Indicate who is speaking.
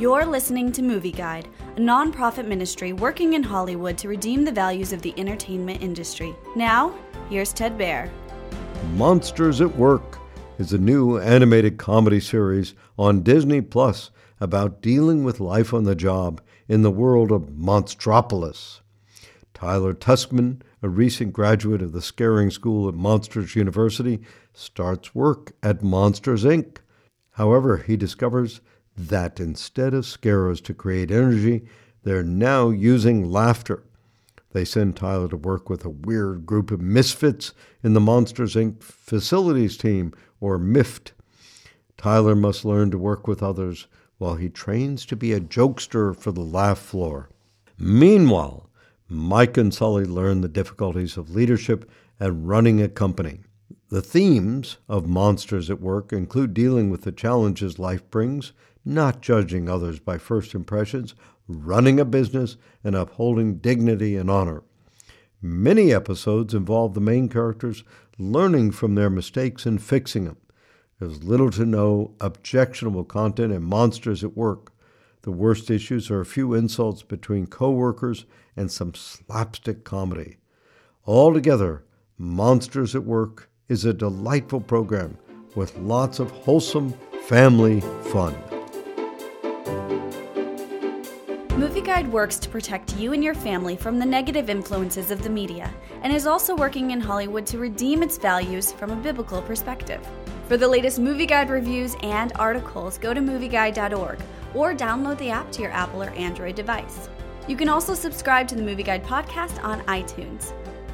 Speaker 1: You're listening to Movie Guide, a nonprofit ministry working in Hollywood to redeem the values of the entertainment industry. Now, here's Ted Baehr.
Speaker 2: Monsters at Work is a new animated comedy series on Disney Plus about dealing with life on the job in the world of Monstropolis. Tyler Tuskmon, a recent graduate of the Scaring School at Monsters University, starts work at Monsters Inc. However, he discovers that instead of scarers to create energy, they're now using laughter. They send Tyler to work with a weird group of misfits in the Monsters Inc. facilities team, or MIFT. Tyler must learn to work with others while he trains to be a jokester for the laugh floor. Meanwhile, Mike and Sully learn the difficulties of leadership and running a company. The themes of Monsters at Work include dealing with the challenges life brings, not judging others by first impressions, running a business, and upholding dignity and honor. Many episodes involve the main characters learning from their mistakes and fixing them. There's little to no objectionable content in Monsters at Work. The worst issues are a few insults between coworkers and some slapstick comedy. Altogether, Monsters at Work is a delightful program with lots of wholesome family fun.
Speaker 1: Movie Guide works to protect you and your family from the negative influences of the media and is also working in Hollywood to redeem its values from a biblical perspective. For the latest Movie Guide reviews and articles, go to movieguide.org or download the app to your Apple or Android device. You can also subscribe to the Movie Guide podcast on iTunes.